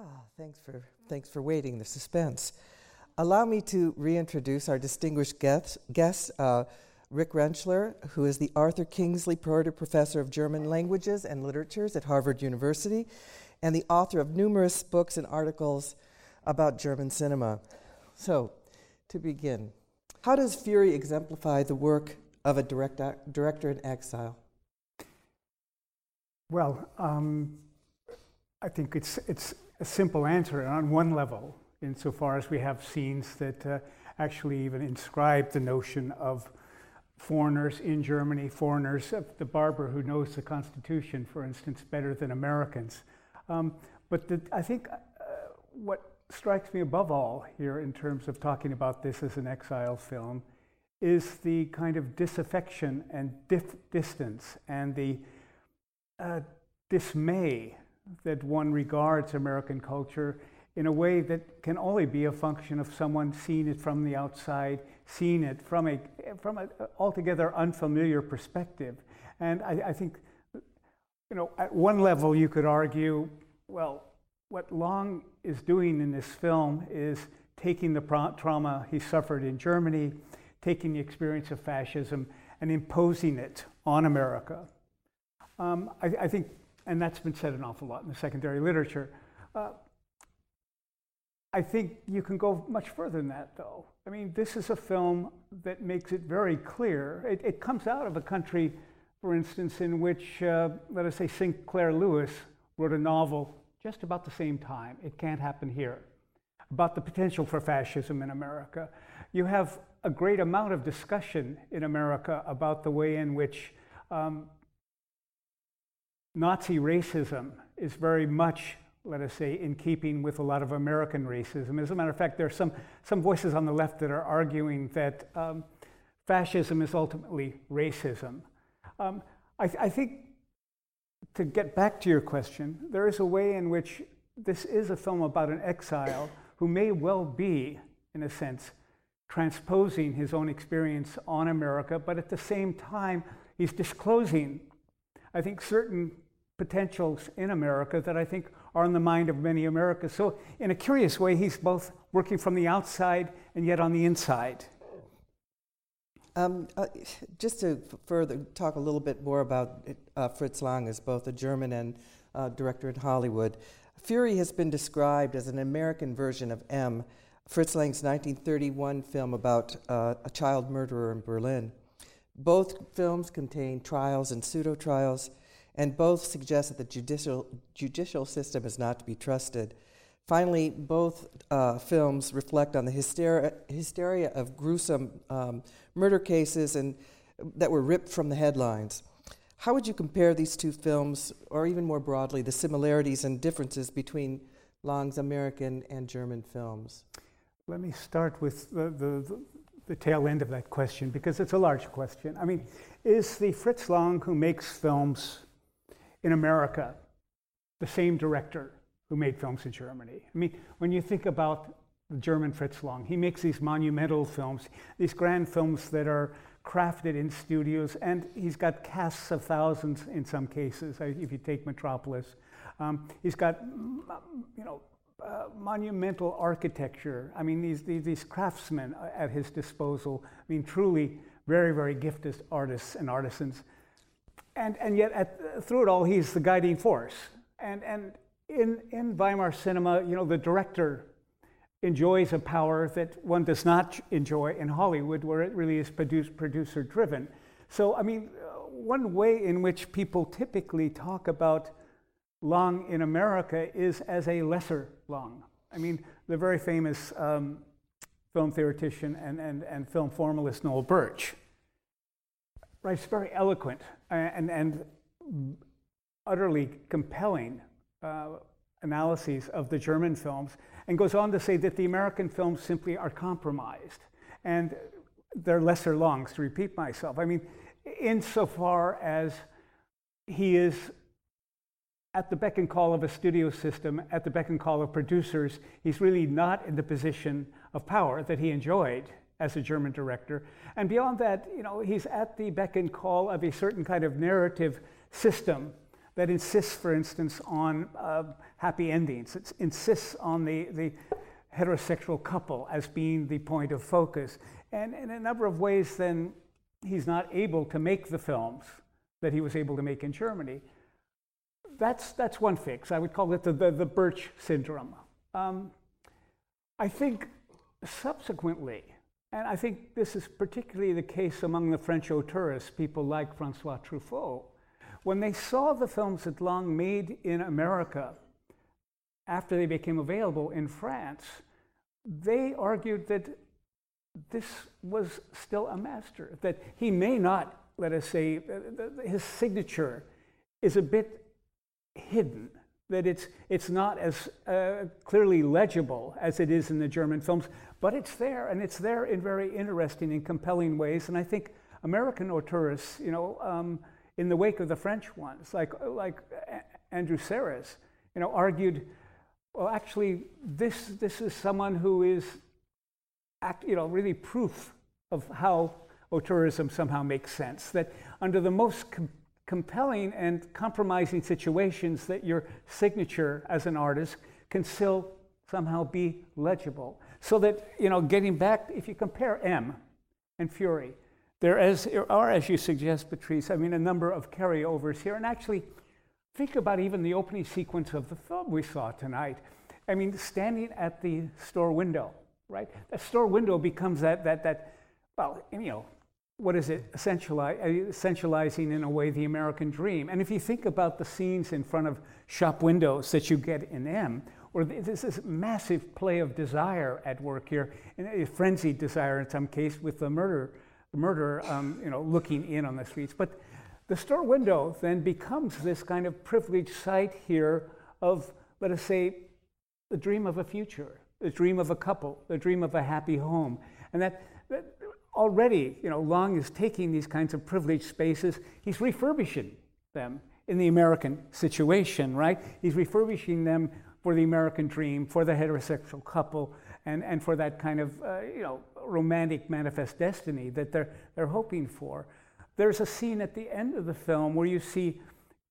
Ah, thanks for, thanks for waiting, the suspense. Allow me to reintroduce our distinguished guest, guest uh, Rick Rentschler, who is the Arthur Kingsley Porter Professor of German Languages and Literatures at Harvard University and the author of numerous books and articles about German cinema. So, to begin, how does Fury exemplify the work of a direct, director in exile? Well, um, I think it's, it's a simple answer on one level, insofar as we have scenes that uh, actually even inscribe the notion of foreigners in Germany, foreigners, the barber who knows the Constitution, for instance, better than Americans. Um, but the, I think uh, what strikes me above all here in terms of talking about this as an exile film is the kind of disaffection and dif- distance and the uh, dismay that one regards American culture in a way that can only be a function of someone seeing it from the outside, seeing it from a from an altogether unfamiliar perspective. And I, I think, you know, at one level you could argue, well, what Lang is doing in this film is taking the trauma he suffered in Germany, taking the experience of fascism, and imposing it on America. Um, I, I, think, and that's been said an awful lot in the secondary literature. Uh, I think you can go much further than that, though. I mean, this is a film that makes it very clear. It, it comes out of a country, for instance, in which, uh, let us say, Sinclair Lewis wrote a novel just about the same time. It can't happen here. About the potential for fascism in America. You have a great amount of discussion in America about the way in which um, Nazi racism is very much, let us say, in keeping with a lot of American racism. As a matter of fact, there are some, some voices on the left that are arguing that um, fascism is ultimately racism. Um, I, th- I think to get back to your question, there is a way in which this is a film about an exile who may well be, in a sense, transposing his own experience on America, but at the same time, he's disclosing, I think, certain potentials in America that I think are in the mind of many Americans. So, in a curious way, he's both working from the outside and yet on the inside. Um, uh, just to further talk a little bit more about uh, Fritz Lang as both a German and uh, director in Hollywood, Fury has been described as an American version of M, Fritz Lang's 1931 film about uh, a child murderer in Berlin. Both films contain trials and pseudo trials, and both suggest that the judicial, judicial system is not to be trusted. Finally, both uh, films reflect on the hysteria, hysteria of gruesome um, murder cases and that were ripped from the headlines. How would you compare these two films, or even more broadly, the similarities and differences between Lang's American and German films? Let me start with the, the, the, tail end of that question because it's a large question. I mean, is the Fritz Lang who makes films in America the same director who made films in Germany? I mean, when you think about the German Fritz Lang. He makes these monumental films, these grand films that are crafted in studios, and he's got casts of thousands in some cases. If you take Metropolis, um, he's got you know uh, monumental architecture. I mean, these, these, these craftsmen at his disposal. I mean, truly very very gifted artists and artisans. And and yet at, through it all, he's the guiding force. And and in in Weimar cinema, you know, the director enjoys a power that one does not enjoy in Hollywood, where it really is produce, producer driven. So, I mean, uh, one way in which people typically talk about Lang in America is as a lesser Lang. I mean, the very famous um, film theoretician and, and, and film formalist Noel Burch writes very eloquent and, and utterly compelling uh, analyses of the German films and goes on to say that the American films simply are compromised and they're lesser Langs, to repeat myself. I mean, insofar as he is at the beck and call of a studio system, at the beck and call of producers, he's really not in the position of power that he enjoyed as a German director. And beyond that, you know, he's at the beck and call of a certain kind of narrative system that insists, for instance, on uh, happy endings. It insists on the, the heterosexual couple as being the point of focus. And in a number of ways, then he's not able to make the films that he was able to make in Germany. That's, that's one fix. I would call it the, the, the Burch syndrome. Um, I think subsequently, and I think this is particularly the case among the French auteurs, people like Francois Truffaut, when they saw the films that Lang made in America after they became available in France, they argued that this was still a master, that he may not, let us say, his signature is a bit hidden, that it's, it's not as uh, clearly legible as it is in the German films, but it's there, and it's there in very interesting and compelling ways. And I think American auteurs, you know, um, in the wake of the French ones, like, like Andrew Sarris, you know, argued, well, actually, this, this is someone who is, act, you know, really proof of how auteurism somehow makes sense. That under the most compelling and compromising situations, that your signature as an artist can still somehow be legible. So that, you know, getting back, if you compare M and Fury, there as, are, as you suggest, Patrice, I mean, a number of carryovers here. And actually, think about even the opening sequence of the film we saw tonight. I mean, standing at the store window, right? That store window becomes that, that, that well, you know, what is it, essentializing in a way the American dream. And if you think about the scenes in front of shop windows that you get in M, or there's this massive play of desire at work here, and a frenzied desire in some case with the murder murderer, um, you know, looking in on the streets. But the store window then becomes this kind of privileged site here of, let us say, the dream of a future, the dream of a couple, the dream of a happy home. And that, that already, you know, Lang is taking these kinds of privileged spaces, he's refurbishing them in the American situation, right? He's refurbishing them for the American dream, for the heterosexual couple, and, and for that kind of, uh, you know, romantic manifest destiny that they're, they're hoping for. There's a scene at the end of the film where you see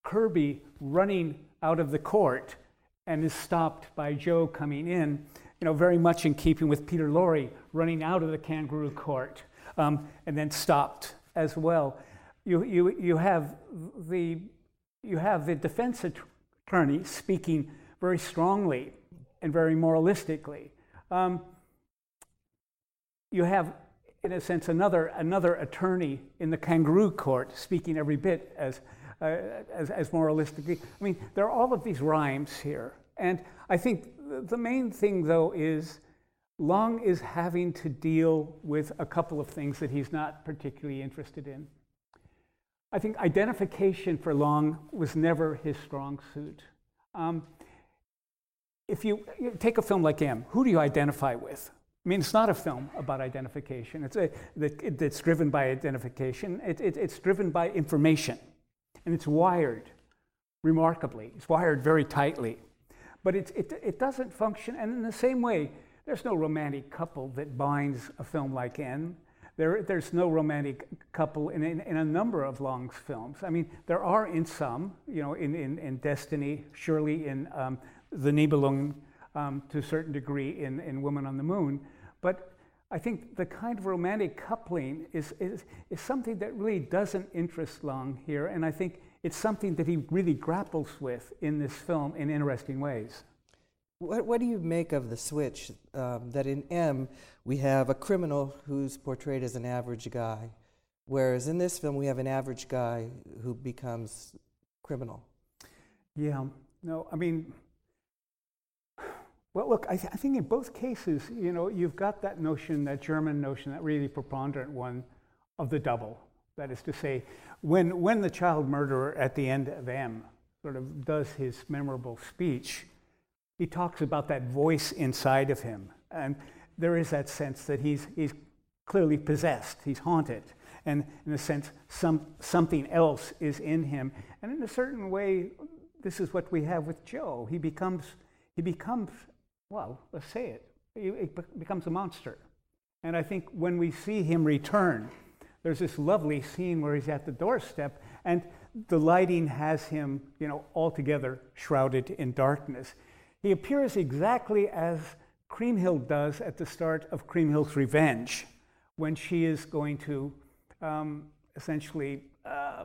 Kirby running out of the court and is stopped by Joe coming in, you know, very much in keeping with Peter Lorre running out of the kangaroo court um, and then stopped as well. You, you, you, have the, you have the defense attorney speaking very strongly and very moralistically. Um, you have, in a sense, another, another attorney in the kangaroo court speaking every bit as, uh, as, as moralistically. I mean, there are all of these rhymes here. And I think the main thing, though, is Lang is having to deal with a couple of things that he's not particularly interested in. I think identification for Lang was never his strong suit. Um, if you, you, take a film like M, who do you identify with? I mean, it's not a film about identification. It's, a, that, it's driven by identification. It, it, it's driven by information. And it's wired remarkably. It's wired very tightly. But it, it, it doesn't function. And in the same way, there's no romantic couple that binds a film like M. There, there's no romantic couple in, in, in, a number of Lang's films. I mean, there are in some, you know, in, in, in Destiny, surely in um, The Nibelung, um, to a certain degree in, in Woman on the Moon. But I think the kind of romantic coupling is, is, is something that really doesn't interest Lang here, and I think it's something that he really grapples with in this film in interesting ways. What, what do you make of the switch um, that in M we have a criminal who's portrayed as an average guy, whereas in this film we have an average guy who becomes criminal? Yeah, no, I mean, well, look, I, th- I, think in both cases, you know, you've got that notion, that German notion, that really preponderant one of the double. That is to say, when, when the child murderer at the end of M sort of does his memorable speech, he talks about that voice inside of him. And there is that sense that he's, he's clearly possessed, he's haunted. And in a sense, some, something else is in him. And in a certain way, this is what we have with Joe. He becomes, he becomes well, let's say it, it becomes a monster. And I think when we see him return, there's this lovely scene where he's at the doorstep, and the lighting has him, you know, altogether shrouded in darkness. He appears exactly as Kriemhild does at the start of Kriemhild's Revenge, when she is going to um, essentially uh,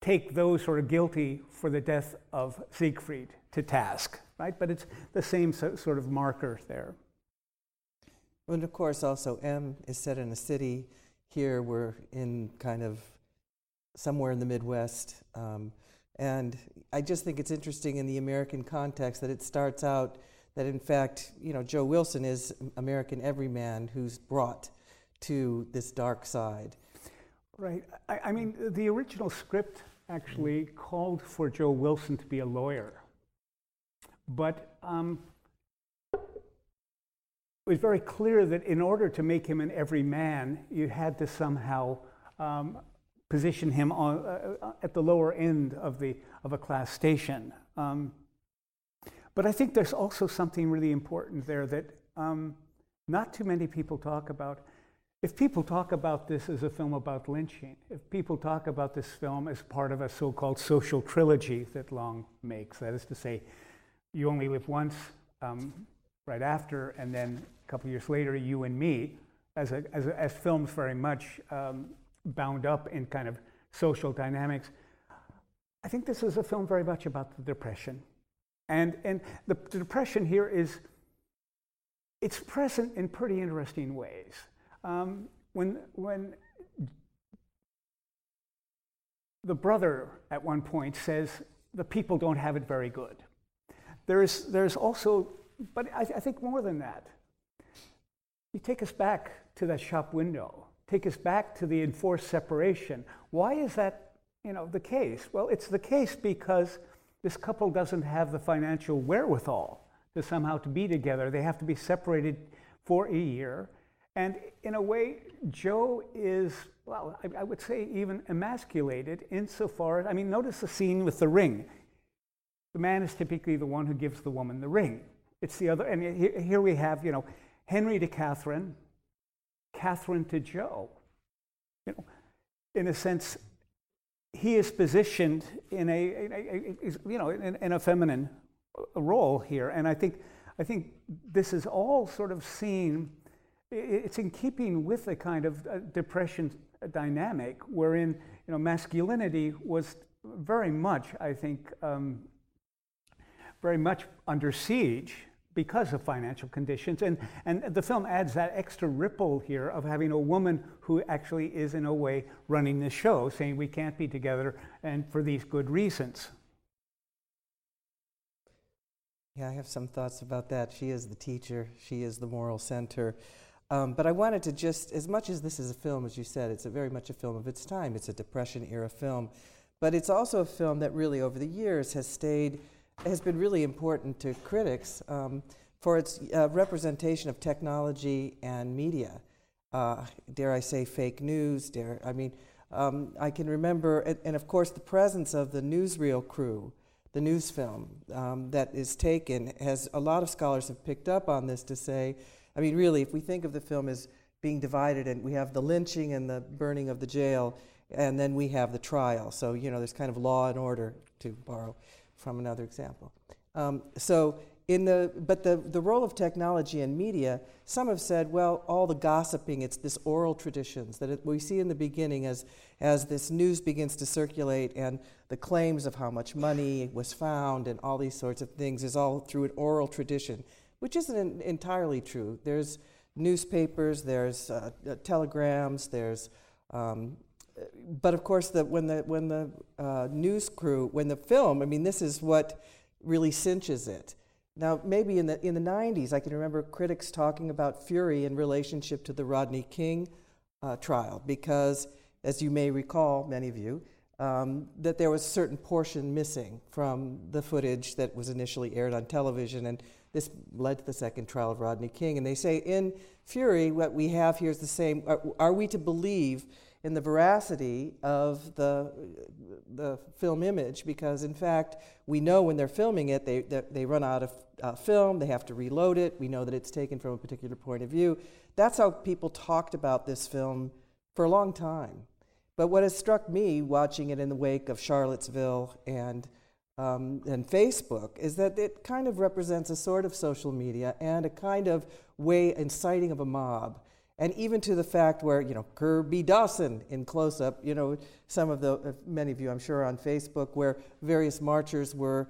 take those who are guilty for the death of Siegfried to task, right? But it's the same so, sort of marker there. And of course, also M is set in a city. Here we're in kind of somewhere in the Midwest. Um, and I just think it's interesting in the American context that it starts out that, in fact, you know, Joe Wilson is American everyman who's brought to this dark side. Right. I, I mean, the original script actually called for Joe Wilson to be a lawyer. But um, it was very clear that in order to make him an everyman, you had to somehow um, position him on, uh, uh, at the lower end of, the, of a class station. Um, but I think there's also something really important there that um, not too many people talk about. If people talk about this as a film about lynching, if people talk about this film as part of a so called social trilogy that Lang makes, that is to say, you only live once um, right after, and then a couple years later, you and me, as, a, as, a, as films very much um, bound up in kind of social dynamics. I think this is a film very much about the depression. And, and the, the depression here is, it's present in pretty interesting ways. Um, when, when the brother at one point says, the people don't have it very good. There's, there's also, but I, I think more than that. You take us back to that shop window take us back to the enforced separation. Why is that you know, the case? Well, it's the case because this couple doesn't have the financial wherewithal to somehow to be together. They have to be separated for a year. And in a way, Joe is, well, I, I would say even emasculated insofar as, I mean, notice the scene with the ring. The man is typically the one who gives the woman the ring. It's the other, and here we have, you know, Henry to Catherine, Catherine to Joe. You know, in a sense, he is positioned in a, in a you know, in, in, a feminine role here, and I think, I think this is all sort of seen. It's in keeping with the kind of uh, depression dynamic, wherein you know masculinity was very much, I think, um, very much under siege because of financial conditions. And, and the film adds that extra ripple here of having a woman who actually is, in a way, running the show, saying we can't be together and for these good reasons. Yeah, I have some thoughts about that. She is the teacher, she is the moral center. Um, but I wanted to just, as much as this is a film, as you said, it's very much a film of its time. It's a Depression era film. But it's also a film that really, over the years, has stayed has been really important to critics um, for its uh, representation of technology and media. Uh, dare I say fake news? Dare I mean, um, I can remember, and, of course, the presence of the newsreel crew, the news film um, that is taken, has a lot of scholars have picked up on this to say, I mean, really, if we think of the film as being divided, and we have the lynching and the burning of the jail, and then we have the trial. So you know, there's kind of law and order to borrow from another example. Um, so in the, but the, the role of technology and media, some have said, well, all the gossiping, it's this oral traditions that it, we see in the beginning as, as this news begins to circulate and the claims of how much money was found and all these sorts of things is all through an oral tradition, which isn't entirely true. There's newspapers, there's uh, uh, telegrams, there's um, but of course, the, when the when the uh, news crew, when the film, I mean, this is what really cinches it. Now, maybe in the in the '90s, I can remember critics talking about Fury in relationship to the Rodney King uh, trial, because, as you may recall, many of you, um, that there was a certain portion missing from the footage that was initially aired on television, and this led to the second trial of Rodney King. And they say in Fury, what we have here is the same. Are, are we to believe? In the veracity of the, the film image because, in fact, we know when they're filming it, they, they, run out of uh, film, they have to reload it, we know that it's taken from a particular point of view. That's how people talked about this film for a long time. But what has struck me watching it in the wake of Charlottesville and um, and Facebook is that it kind of represents a sort of social media and a kind of way inciting of a mob. And even to the fact where, you know, Kirby Dawson in close up, you know, some of the, uh, many of you I'm sure on Facebook, where various marchers were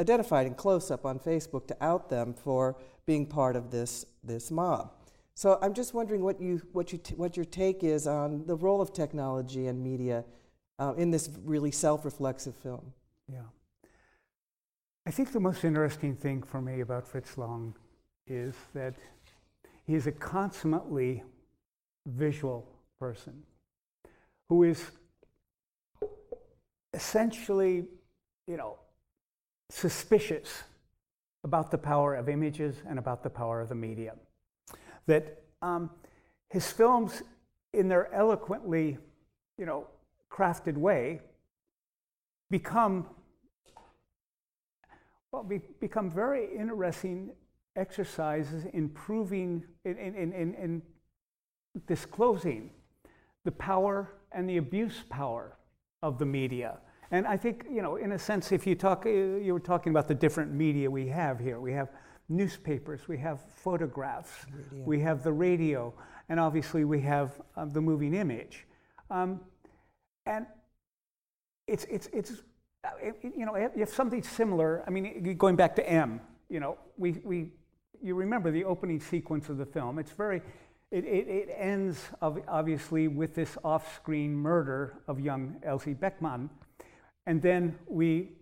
identified in close up on Facebook to out them for being part of this, this mob. So I'm just wondering what, you, what, you t- what your take is on the role of technology and media uh, in this really self reflexive film. Yeah. I think the most interesting thing for me about Fritz Lang is that he's a consummately visual person who is essentially, you know, suspicious about the power of images and about the power of the media. That um, his films, in their eloquently, you know, crafted way, become well, be, become very interesting exercises in proving, in, in, in, in disclosing the power and the abuse power of the media. And I think, you know, in a sense, if you talk, uh, you were talking about the different media we have here. We have newspapers, we have photographs, radio. we have the radio, and obviously we have um, the moving image. Um, and it's, it's, it's uh, you know, if something similar, I mean, going back to M, you know, we, we, you remember the opening sequence of the film. It's very, it, it, it ends obviously with this off-screen murder of young Elsie Beckmann. And then we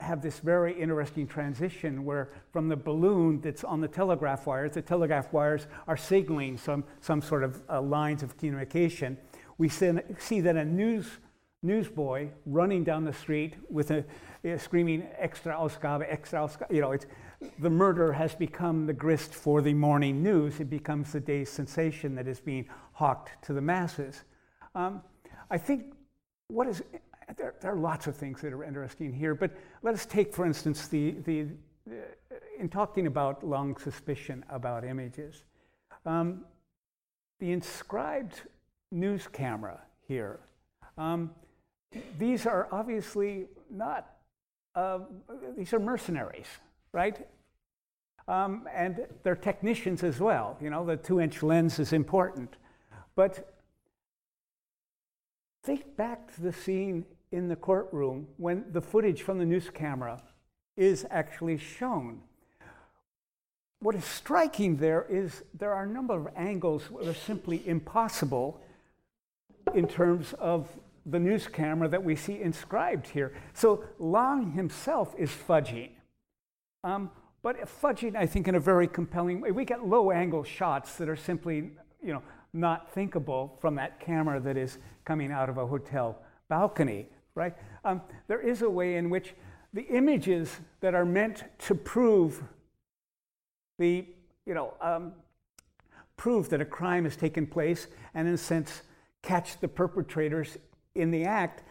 have this very interesting transition where from the balloon that's on the telegraph wires, the telegraph wires are signaling some, some sort of uh, lines of communication. We see that a news newsboy running down the street with a, a screaming extra Ausgabe, extra Ausgabe. You know, it's, the murder has become the grist for the morning news. It becomes the day's sensation that is being hawked to the masses. Um, I think what is there, there, are lots of things that are interesting here, but let us take, for instance, the, the, uh, in talking about long suspicion about images, um, the inscribed news camera here. Um, these are obviously not, uh, these are mercenaries, right? Um, and they're technicians as well. You know, the two inch lens is important. But think back to the scene in the courtroom when the footage from the news camera is actually shown. What is striking there is there are a number of angles that are simply impossible in terms of the news camera that we see inscribed here. So Lang himself is fudging. Um, but fudging, I think, in a very compelling way. We get low angle shots that are simply, you know, not thinkable from that camera that is coming out of a hotel balcony, right? Um, there is a way in which the images that are meant to prove the, you know, um, prove that a crime has taken place and in a sense catch the perpetrators in the act,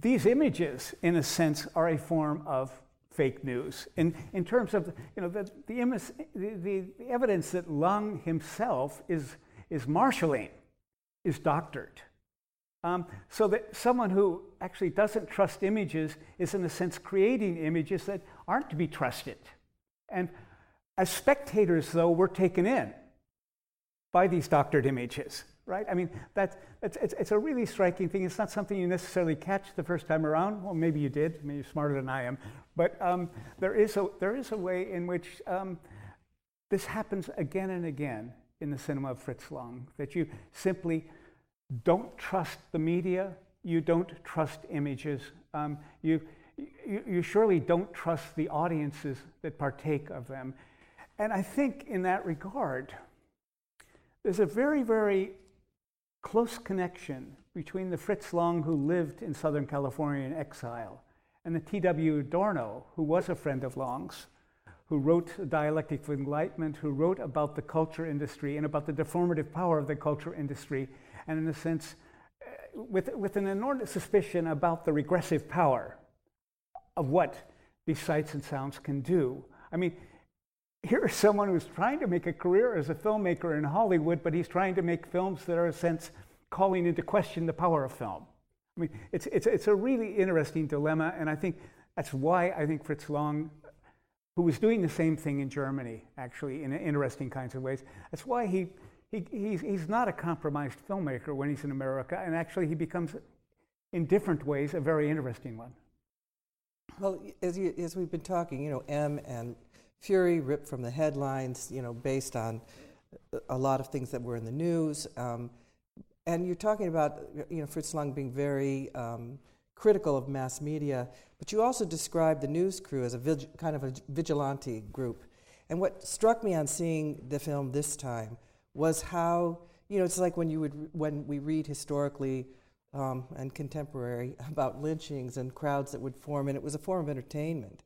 these images, in a sense, are a form of fake news. In, in terms of you know, the, the, the, the evidence that Lang himself is, is marshaling is doctored. Um, so that someone who actually doesn't trust images is, in a sense, creating images that aren't to be trusted. And as spectators, though, we're taken in by these doctored images right? I mean, that's, it's, it's, it's, a really striking thing. It's not something you necessarily catch the first time around. Well, maybe you did. Mean, you're smarter than I am. But um, there, is a, there is a way in which um, this happens again and again in the cinema of Fritz Lang, that you simply don't trust the media, you don't trust images, um, you, you, you surely don't trust the audiences that partake of them. And I think in that regard, there's a very, very close connection between the Fritz Lang who lived in Southern California in exile and the T.W. Adorno, who was a friend of Lang's, who wrote Dialectic of Enlightenment, who wrote about the culture industry and about the deformative power of the culture industry, and in a sense, uh, with, with an inordinate suspicion about the regressive power of what these sights and sounds can do. I mean, here's someone who's trying to make a career as a filmmaker in Hollywood, but he's trying to make films that are, in a sense, calling into question the power of film. I mean, it's, it's, it's a really interesting dilemma, and I think that's why I think Fritz Lang, who was doing the same thing in Germany, actually, in interesting kinds of ways, that's why he, he, he's, he's not a compromised filmmaker when he's in America, and actually he becomes, in different ways, a very interesting one. Well, as, you, as we've been talking, you know, M and Fury ripped from the headlines, you know, based on a lot of things that were in the news. Um, and you're talking about, you know, Fritz Lang being very um, critical of mass media, but you also described the news crew as a vig- kind of a vigilante group. And what struck me on seeing the film this time was how, you know, it's like when you would when we read historically um, and contemporary about lynchings and crowds that would form, and it was a form of entertainment.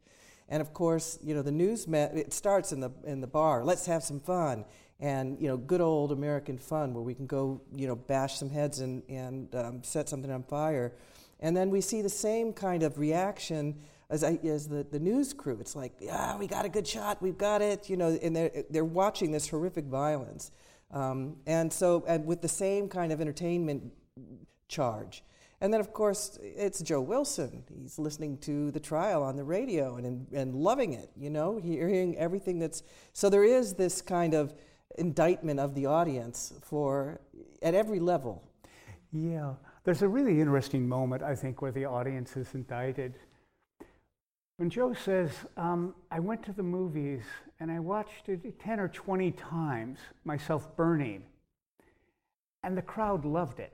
And of course, you know, the news met, it starts in the in the bar. Let's have some fun and you know, good old American fun where we can go, you know, bash some heads and, and um, set something on fire. And then we see the same kind of reaction as, I, as the, the news crew. It's like, yeah, we got a good shot, we've got it, you know, and they're, they're watching this horrific violence. Um, and so, and with the same kind of entertainment charge. And then, of course, it's Joe Wilson. He's listening to the trial on the radio and, and loving it, you know, hearing everything that's. So there is this kind of indictment of the audience for at every level. Yeah, there's a really interesting moment I think where the audience is indicted. When Joe says, um, "I went to the movies and I watched it ten or twenty times myself burning, and the crowd loved it,"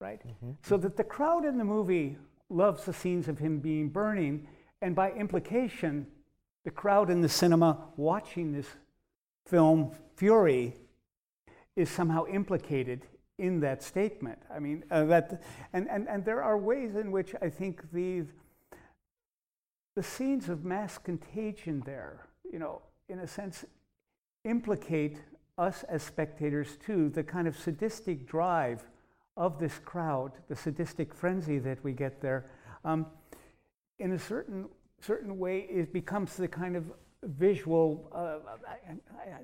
right? Mm-hmm. So that the crowd in the movie loves the scenes of him being burning, and by implication, the crowd in the cinema watching this film Fury is somehow implicated in that statement. I mean, uh, that, and, and, and there are ways in which I think the, the scenes of mass contagion there, you know, in a sense, implicate us as spectators too, the kind of sadistic drive of this crowd, the sadistic frenzy that we get there. Um, in a certain, certain way, it becomes the kind of visual, uh, I, I,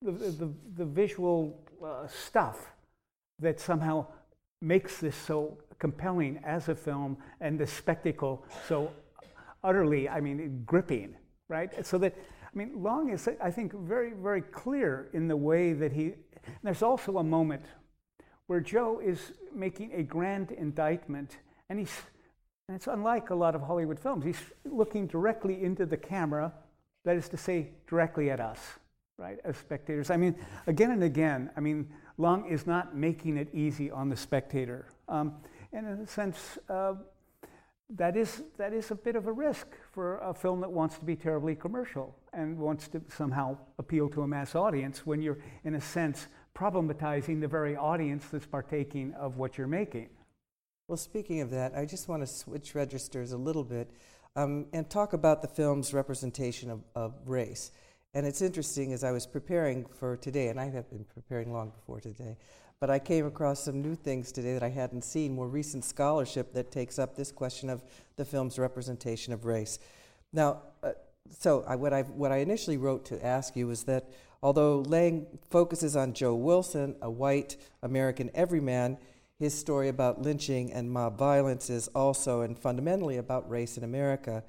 the, the, the, visual uh, stuff that somehow makes this so compelling as a film and the spectacle so utterly, I mean, gripping, right? So that, I mean, Lang is, I think, very, very clear in the way that he, there's also a moment where Joe is making a grand indictment and he's, and it's unlike a lot of Hollywood films, he's looking directly into the camera that is to say, directly at us, right, as spectators. I mean, again and again, I mean, Lang is not making it easy on the spectator. Um, and in a sense, uh, that is, that is a bit of a risk for a film that wants to be terribly commercial and wants to somehow appeal to a mass audience when you're, in a sense, problematizing the very audience that's partaking of what you're making. Well, speaking of that, I just want to switch registers a little bit um, and talk about the film's representation of, of, race. And it's interesting as I was preparing for today, and I have been preparing long before today, but I came across some new things today that I hadn't seen, more recent scholarship that takes up this question of the film's representation of race. Now, uh, so I, what, I, what I initially wrote to ask you was that although Lang focuses on Joe Wilson, a white American everyman, his story about lynching and mob violence is also and fundamentally about race in America.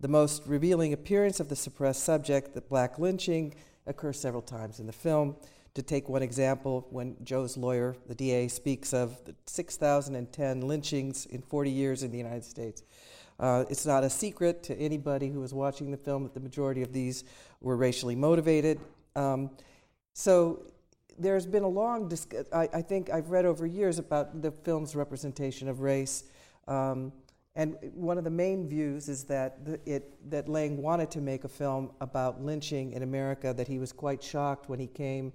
The most revealing appearance of the suppressed subject, the black lynching, occurs several times in the film. To take one example, when Joe's lawyer, the DA, speaks of the 6,010 lynchings in 40 years in the United States. Uh, it's not a secret to anybody who is watching the film that the majority of these were racially motivated. Um, so there's been a long, dis- I, I, think I've read over years about the film's representation of race. Um, and one of the main views is that, the, it, that Lang wanted to make a film about lynching in America, that he was quite shocked when he came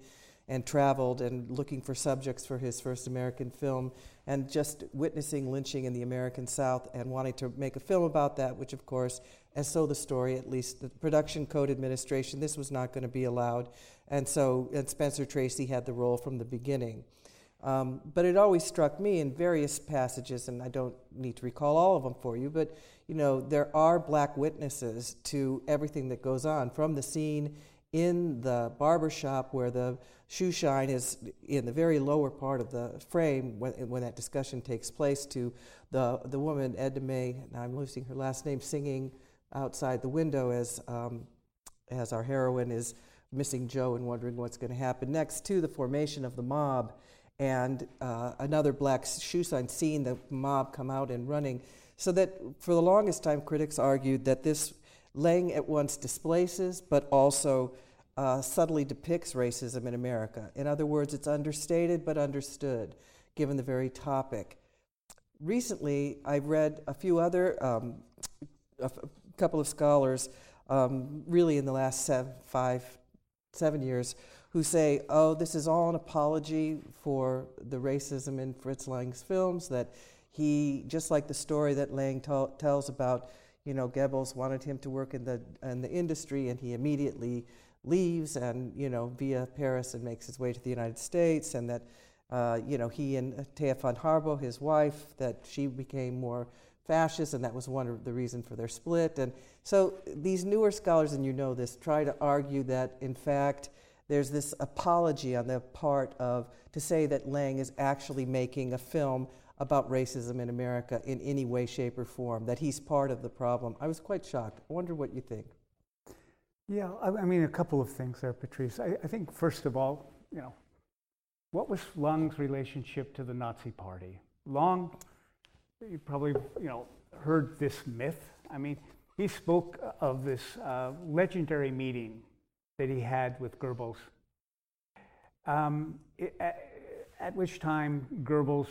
and traveled and looking for subjects for his first American film, and just witnessing lynching in the American South and wanting to make a film about that, which, of course, as so the story, at least the production code administration, this was not going to be allowed. And so and Spencer Tracy had the role from the beginning. Um, but it always struck me in various passages, and I don't need to recall all of them for you, but you know, there are black witnesses to everything that goes on from the scene in the barber shop where the shoe shine is in the very lower part of the frame when, when that discussion takes place to the, the woman, Edna May, and I'm losing her last name, singing outside the window as, um, as our heroine is missing Joe and wondering what's going to happen next, to the formation of the mob and uh, another black shoe sign seeing the mob come out and running. So that for the longest time, critics argued that this Lang at once displaces but also uh, subtly depicts racism in America. In other words, it's understated but understood, given the very topic. Recently, I've read a few other, um, couple of scholars, um, really in the last seven, five, seven years, who say, oh, this is all an apology for the racism in Fritz Lang's films, that he, just like the story that Lang t- tells about, you know, Goebbels wanted him to work in the, in the industry and he immediately leaves and, you know, via Paris and makes his way to the United States, and that, uh, you know, he and Thea von Harbou, his wife, that she became more fascist, and that was one of the reason for their split. And so these newer scholars, and you know this, try to argue that, in fact, there's this apology on the part of to say that Lang is actually making a film about racism in America in any way, shape, or form, that he's part of the problem. I was quite shocked. I wonder what you think. Yeah, I, I mean, a couple of things there, Patrice. I, I, think, first of all, you know, what was Lang's relationship to the Nazi Party? Lang, you probably, you know, heard this myth. I mean, he spoke of this uh, legendary meeting that he had with Goebbels, um, it, at, at, which time Goebbels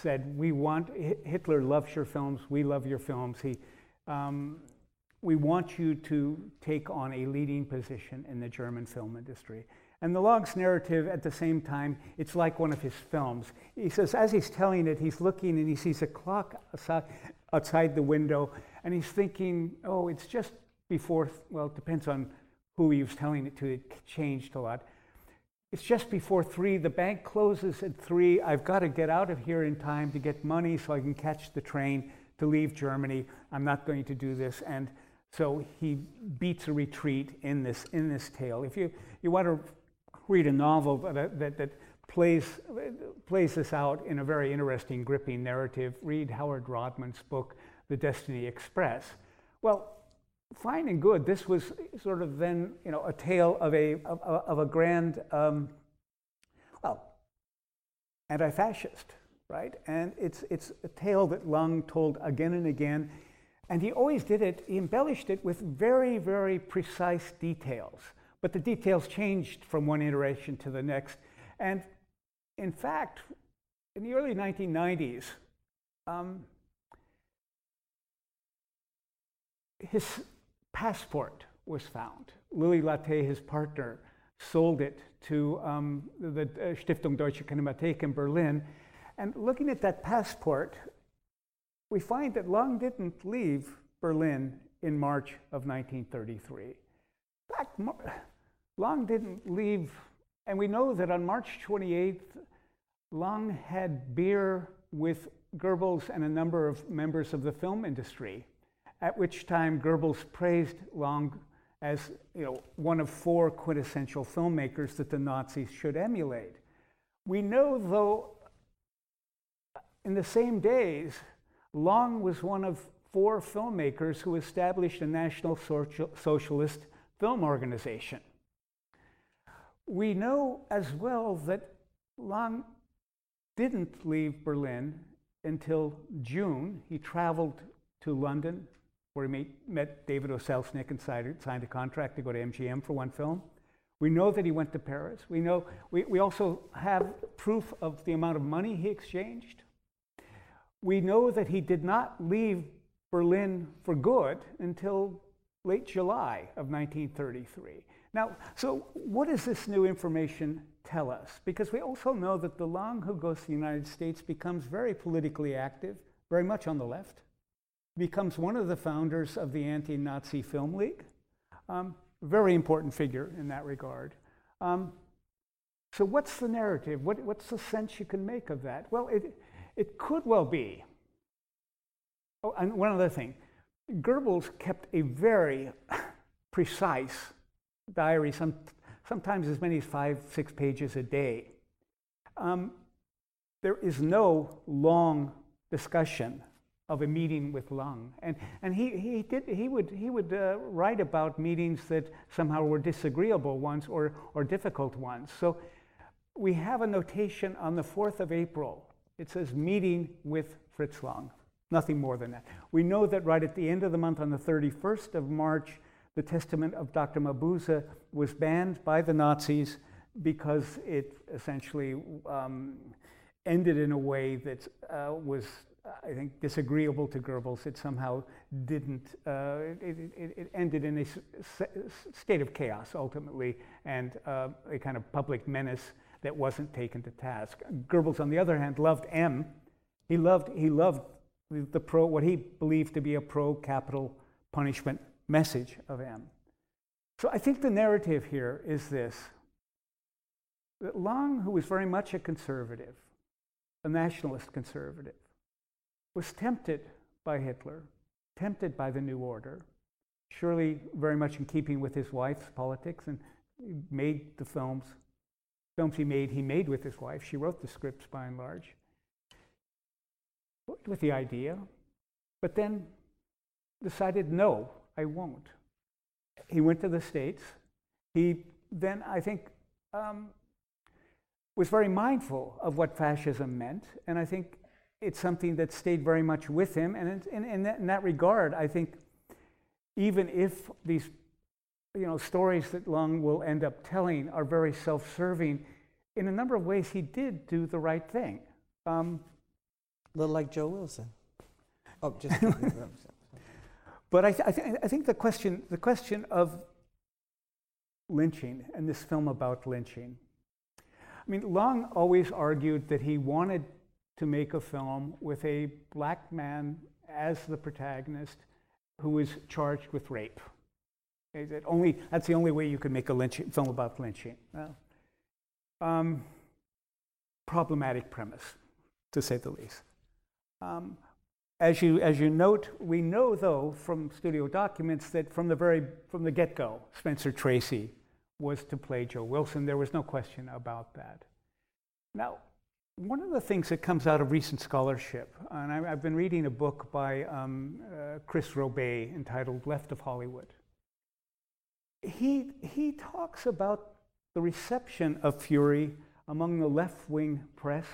said, "We want Hitler loves your films. We love your films. He, um, we want you to take on a leading position in the German film industry." And the log's narrative, at the same time, it's like one of his films. He says, as he's telling it, he's looking and he sees a clock outside, the window, and he's thinking, oh, it's just before, well, it depends on who he was telling it to, it changed a lot. It's just before three. The bank closes at three. I've got to get out of here in time to get money so I can catch the train to leave Germany. I'm not going to do this. And so he beats a retreat in this, in this tale. If you, you want to read a novel that, that, that plays, plays this out in a very interesting, gripping narrative, read Howard Rodman's book, The Destiny Express. Well, fine and good. This was sort of then, you know, a tale of a, of, of a grand, um, well, anti-fascist, right? And it's, it's a tale that Lang told again and again. And he always did it, he embellished it with very, very precise details. But the details changed from one iteration to the next. And in fact, in the early 1990s, um, his passport was found. Lily Latte, his partner, sold it to um, the uh, Stiftung Deutsche Kinemathek in Berlin. And looking at that passport, we find that Lang didn't leave Berlin in March of 1933. Fact, Lang didn't leave, and we know that on March 28th, Lang had beer with Goebbels and a number of members of the film industry at which time Goebbels praised Lang as you know, one of four quintessential filmmakers that the Nazis should emulate. We know, though, in the same days, Lang was one of four filmmakers who established a National Socialist Film Organization. We know as well that Lang didn't leave Berlin until June. He traveled to London where he met David O. Selznick and signed a contract to go to MGM for one film. We know that he went to Paris. We, know, we, we also have proof of the amount of money he exchanged. We know that he did not leave Berlin for good until late July of 1933. Now, so what does this new information tell us? Because we also know that the Lang who goes to the United States becomes very politically active, very much on the left becomes one of the founders of the Anti Nazi Film League. Um, very important figure in that regard. Um, so, what's the narrative? What, what's the sense you can make of that? Well, it, it could well be. Oh, and one other thing Goebbels kept a very precise diary, some, sometimes as many as five, six pages a day. Um, there is no long discussion of a meeting with Lang. And, and he, he, did, he would, he would uh, write about meetings that somehow were disagreeable ones or, or difficult ones. So we have a notation on the 4th of April. It says meeting with Fritz Lang. Nothing more than that. We know that right at the end of the month, on the 31st of March, the Testament of Dr. Mabuse was banned by the Nazis because it essentially um, ended in a way that uh, was I think, disagreeable to Goebbels. It somehow didn't, uh, it, it, it, ended in a state of chaos ultimately and uh, a kind of public menace that wasn't taken to task. Goebbels, on the other hand, loved M. He loved, he loved the pro, what he believed to be a pro capital punishment message of M. So I think the narrative here is this that Lang, who was very much a conservative, a nationalist conservative, was tempted by Hitler, tempted by the New Order, surely very much in keeping with his wife's politics, and made the films. Films he made, he made with his wife. She wrote the scripts by and large. With the idea, but then decided, no, I won't. He went to the States. He then, I think, um, was very mindful of what fascism meant, and I think it's something that stayed very much with him. And in, in, in, that, regard, I think even if these you know, stories that Lang will end up telling are very self serving, in a number of ways, he did do the right thing. Um, a little like Joe Wilson. Oh, just. but I, th- I, th- I think the question, the question of lynching and this film about lynching. I mean, Lang always argued that he wanted to make a film with a black man as the protagonist who was charged with rape. That only, that's the only way you can make a lynching, film about lynching. Well, um, problematic premise, to say the least. Um, as you, as you note, we know though from studio documents that from the very from the get-go, Spencer Tracy was to play Joe Wilson. There was no question about that. Now, one of the things that comes out of recent scholarship, and I, have been reading a book by um, uh, Chris Robé entitled Left of Hollywood. He, he talks about the reception of Fury among the left wing press,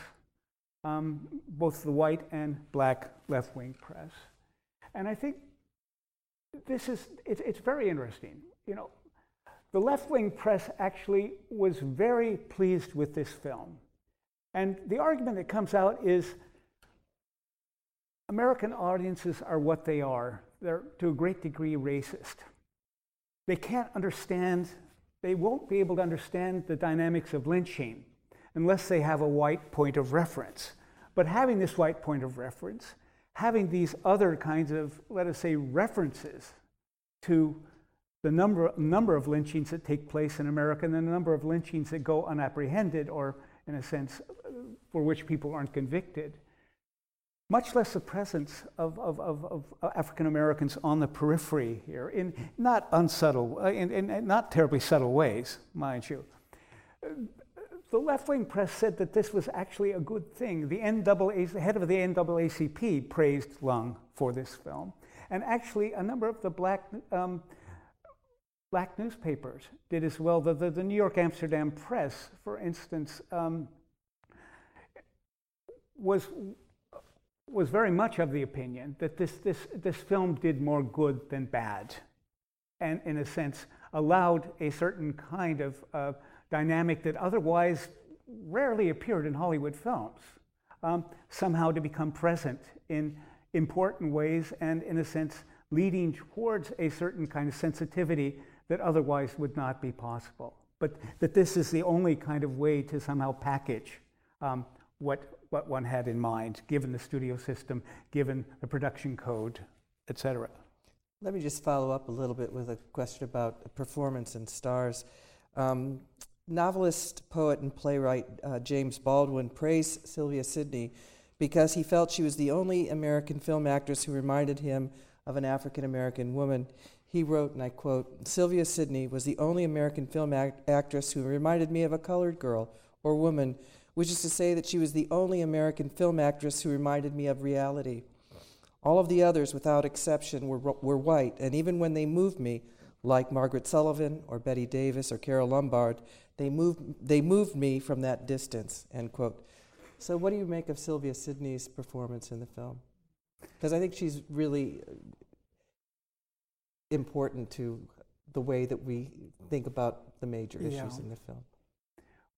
um, both the white and black left wing press. And I think this is, it's, it's very interesting. You know, the left wing press actually was very pleased with this film. And the argument that comes out is American audiences are what they are. They're to a great degree racist. They can't understand, they won't be able to understand the dynamics of lynching unless they have a white point of reference. But having this white point of reference, having these other kinds of, let us say, references to the number, number of lynchings that take place in America and the number of lynchings that go unapprehended or in a sense, for which people aren't convicted, much less the presence of, of, of, of African Americans on the periphery here, in not unsubtle, in, in not terribly subtle ways, mind you. The left wing press said that this was actually a good thing. The, NAA, the head of the NAACP praised Lang for this film. And actually, a number of the black um, black newspapers did as well. The, the, the New York Amsterdam Press, for instance, um, was, was very much of the opinion that this, this, this film did more good than bad, and in a sense, allowed a certain kind of uh, dynamic that otherwise rarely appeared in Hollywood films, um, somehow to become present in important ways and, in a sense, leading towards a certain kind of sensitivity that otherwise would not be possible. But that this is the only kind of way to somehow package um, what, what one had in mind, given the studio system, given the production code, etc. Let me just follow up a little bit with a question about performance and stars. Um, novelist, poet, and playwright uh, James Baldwin praised Sylvia Sidney because he felt she was the only American film actress who reminded him of an African American woman. he wrote, and I quote Sylvia Sidney was the only American film act- actress who reminded me of a colored girl or woman, which is to say that she was the only American film actress who reminded me of reality. All of the others, without exception, were, were white, and even when they moved me, like Margaret Sullavan or Bette Davis or Carole Lombard, they moved, they moved me from that distance, end quote. So, what do you make of Sylvia Sidney's performance in the film? Because I think she's really important to the way that we think about the major issues Yeah. in the film.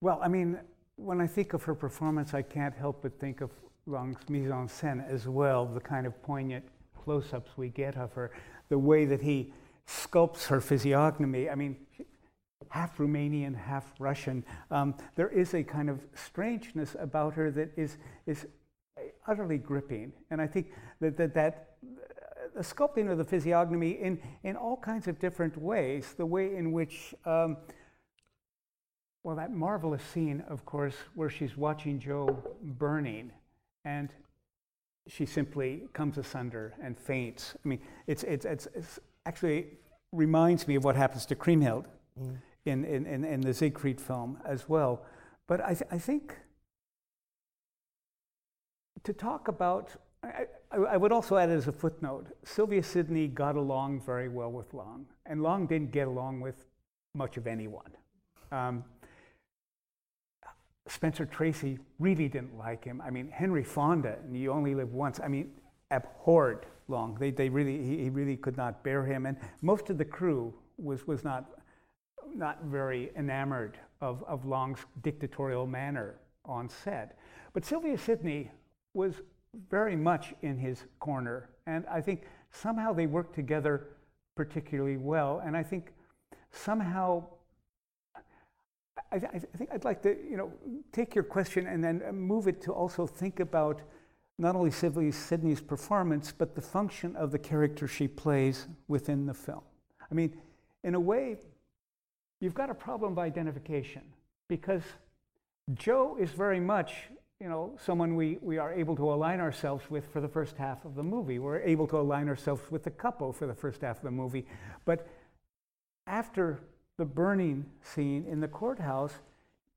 Well, I mean, when I think of her performance, I can't help but think of Lang's mise en scène as well, the kind of poignant close ups we get of her, the way that he sculpts her physiognomy. I mean, half Romanian, half Russian. Um, there is a kind of strangeness about her that is, is utterly gripping. And I think that, that, that the sculpting of the physiognomy in, in all kinds of different ways, the way in which. Um, well, that marvelous scene, of course, where she's watching Joe burning and she simply comes asunder and faints. I mean, it's, it's, it's, it's actually reminds me of what happens to Kriemhild mm. in, in, in, in, the Siegfried film as well. But I, th- I think to talk about, I, I, I, would also add as a footnote Sylvia Sidney got along very well with Lang, and Lang didn't get along with much of anyone. Um, Spencer Tracy really didn't like him. I mean, Henry Fonda, and You Only Live Once, I mean, abhorred Lang. They, they really, he, he really could not bear him. And most of the crew was, was not, not very enamored of, of Lang's dictatorial manner on set. But Sylvia Sidney was very much in his corner. And I think somehow they worked together particularly well. And I think somehow I, I, think I'd like to, you know, take your question and then move it to also think about not only Sylvia Sidney's performance, but the function of the character she plays within the film. I mean, in a way, you've got a problem of identification because Joe is very much, you know, someone we, we are able to align ourselves with for the first half of the movie. We're able to align ourselves with the couple for the first half of the movie. But after the burning scene in the courthouse,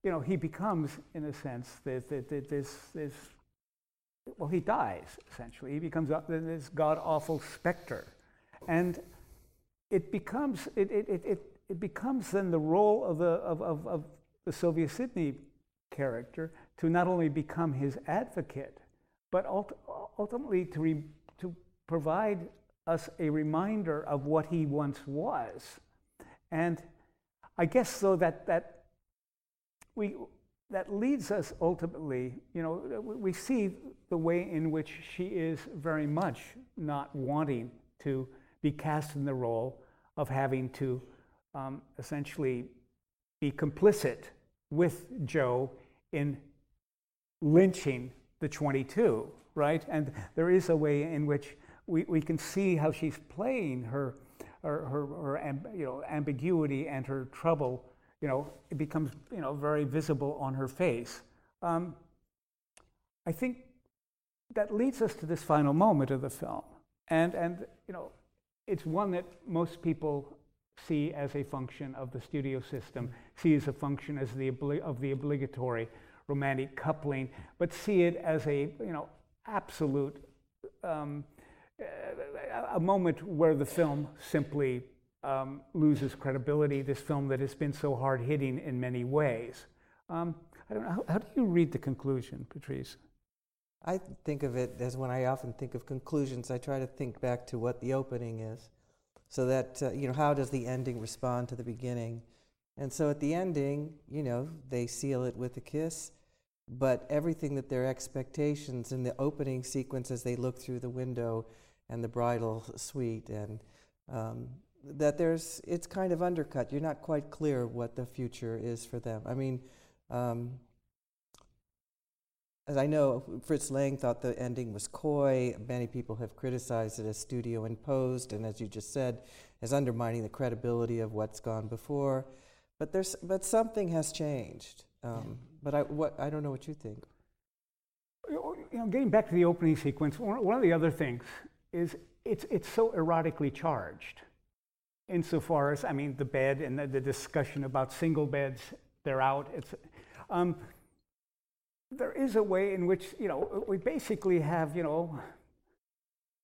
you know, he becomes, in a sense, this, this, this well, he dies, essentially. He becomes uh, this god awful specter. And it becomes, it, it, it, it, becomes then the role of the, of, of, of the Sylvia Sidney character to not only become his advocate, but ultimately to, re, to provide us a reminder of what he once was. And I guess though that that we that leads us ultimately, you know, we see the way in which she is very much not wanting to be cast in the role of having to um, essentially be complicit with Joe in lynching the 22, right? And there is a way in which we, we can see how she's playing her her, her, her you know, ambiguity and her trouble, you know, it becomes you know, very visible on her face. Um, I think that leads us to this final moment of the film. And, and you know, it's one that most people see as a function of the studio system, see as a function as the of the obligatory romantic coupling, but see it as a you know absolute um, a moment where the film simply um, loses credibility, this film that has been so hard hitting in many ways. Um, I don't know, how, how, do you read the conclusion, Patrice? I think of it as when I often think of conclusions, I try to think back to what the opening is. So that, uh, you know, how does the ending respond to the beginning? And so at the ending, you know, they seal it with a kiss, but everything that their expectations in the opening sequence as they look through the window and the bridal suite, and um, that there's it's kind of undercut. You're not quite clear what the future is for them. I mean, um, as I know, Fritz Lang thought the ending was coy. Many people have criticized it as studio imposed, and as you just said, as undermining the credibility of what's gone before. But there's but something has changed. Um, but I what I don't know what you think. You know, getting back to the opening sequence, one of the other things is it's, it's so erotically charged. Insofar as, I mean, the bed and the, the discussion about single beds, they're out. It's, um, there is a way in which, you know, we basically have, you know,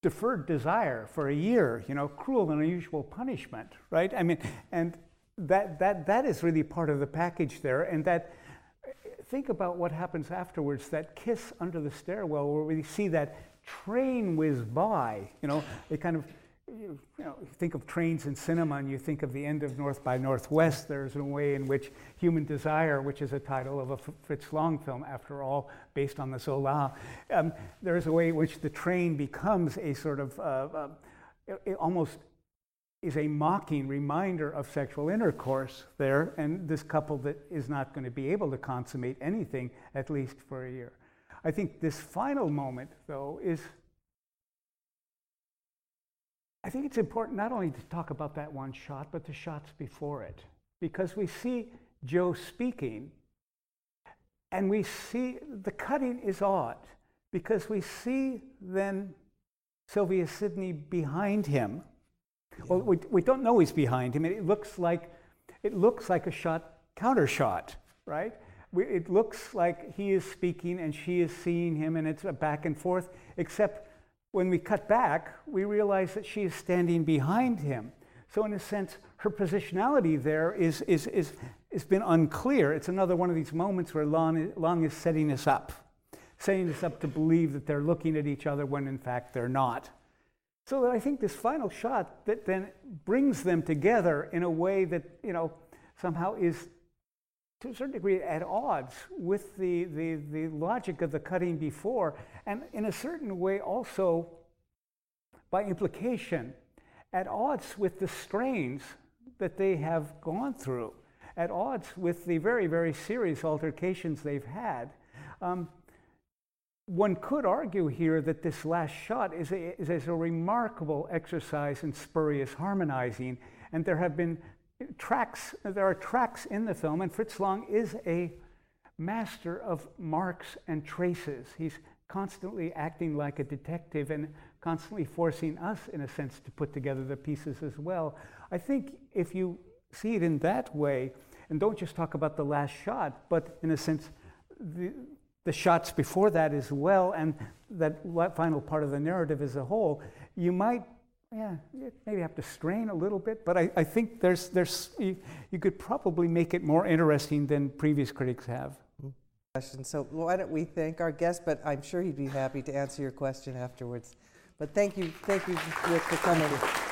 deferred desire for a year, you know, cruel and unusual punishment, right? I mean, and that, that, that is really part of the package there. And that, think about what happens afterwards that kiss under the stairwell where we see that train whiz by, you know, they kind of, you, know, think of trains in cinema and you think of the end of North by Northwest. There's a way in which Human Desire, which is a title of a Fritz Lang film, after all, based on the Zola, um, there's a way in which the train becomes a sort of uh, uh, almost is a mocking reminder of sexual intercourse there, and this couple that is not going to be able to consummate anything, at least for a year. I think this final moment, though, is I think it's important not only to talk about that one shot, but the shots before it. Because we see Joe speaking, and we see the cutting is odd, because we see then Sylvia Sidney behind him. Yeah. Well, we, we don't know he's behind him. It looks like, it looks like a shot counter shot, right? We, it looks like he is speaking and she is seeing him, and it's a back and forth, except when we cut back, we realize that she is standing behind him. So, in a sense, her positionality there is, is, is, has been unclear. It's another one of these moments where Long, Lang is setting us up, setting us up to believe that they're looking at each other when in fact they're not. So that I think this final shot that then brings them together in a way that, you know, somehow is to a certain degree at odds with the, the, the logic of the cutting before, and in a certain way also, by implication, at odds with the strains that they have gone through, at odds with the very, very serious altercations they've had. Um, one could argue here that this last shot is a, is a remarkable exercise in spurious harmonizing, and there have been tracks, there are tracks in the film, and Fritz Lang is a master of marks and traces. He's constantly acting like a detective and constantly forcing us, in a sense, to put together the pieces as well. I think if you see it in that way, and don't just talk about the last shot, but in a sense, the, the shots before that as well, and that final part of the narrative as a whole, you might yeah, maybe have to strain a little bit, but I, I think there's, there's, you, you, could probably make it more interesting than previous critics have. Hmm. So why don't we thank our guest, but I'm sure he'd be happy to answer your question afterwards. But thank you, thank you, Rick, for coming.